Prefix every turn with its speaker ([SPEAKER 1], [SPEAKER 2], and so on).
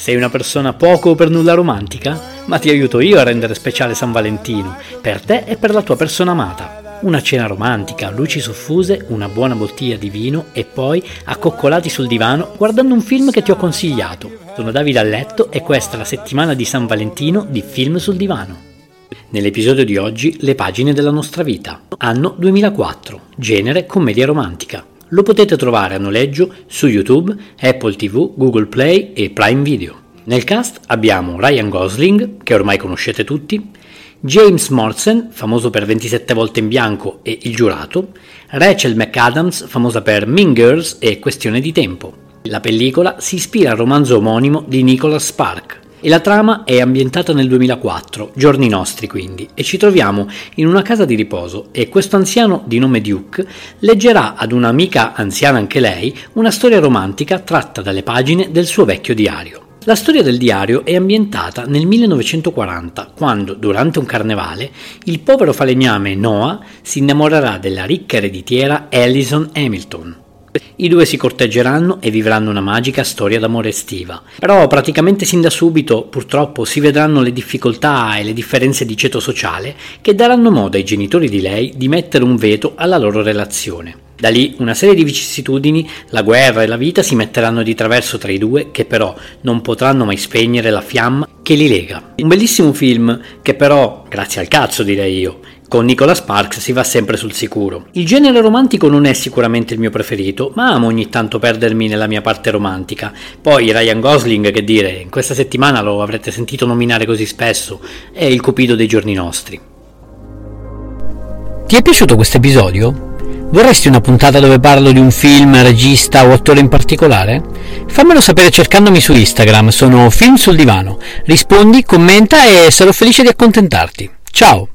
[SPEAKER 1] Sei una persona poco o per nulla romantica? Ma ti aiuto io a rendere speciale San Valentino, per te e per la tua persona amata. Una cena romantica, luci soffuse, una buona bottiglia di vino e poi accoccolati sul divano guardando un film che ti ho consigliato. Sono Davide a letto e questa è la settimana di San Valentino di Film sul divano. Nell'episodio di oggi le pagine della nostra vita. Anno 2004. Genere commedia romantica. Lo potete trovare a noleggio su YouTube, Apple TV, Google Play e Prime Video. Nel cast abbiamo Ryan Gosling, che ormai conoscete tutti, James Morrison, famoso per 27 volte in bianco e Il giurato, Rachel McAdams, famosa per Mean Girls e Questione di tempo. La pellicola si ispira al romanzo omonimo di Nicholas Spark e la trama è ambientata nel 2004, giorni nostri quindi, e ci troviamo in una casa di riposo e questo anziano di nome Duke leggerà ad un'amica anziana anche lei una storia romantica tratta dalle pagine del suo vecchio diario. La storia del diario è ambientata nel 1940, quando, durante un carnevale, il povero falegname Noah si innamorerà della ricca ereditiera Alison Hamilton. I due si corteggeranno e vivranno una magica storia d'amore estiva. Però praticamente sin da subito, purtroppo, si vedranno le difficoltà e le differenze di ceto sociale che daranno modo ai genitori di lei di mettere un veto alla loro relazione. Da lì una serie di vicissitudini, la guerra e la vita si metteranno di traverso tra i due che però non potranno mai spegnere la fiamma che li lega. Un bellissimo film che però, grazie al cazzo direi io, con Nicola Sparks si va sempre sul sicuro. Il genere romantico non è sicuramente il mio preferito, ma amo ogni tanto perdermi nella mia parte romantica. Poi Ryan Gosling, che dire, in questa settimana lo avrete sentito nominare così spesso, è il cupido dei giorni nostri. Ti è piaciuto questo episodio? Vorresti una puntata dove parlo di un film, regista o attore in particolare? Fammelo sapere cercandomi su Instagram, sono Film sul Divano. Rispondi, commenta e sarò felice di accontentarti. Ciao!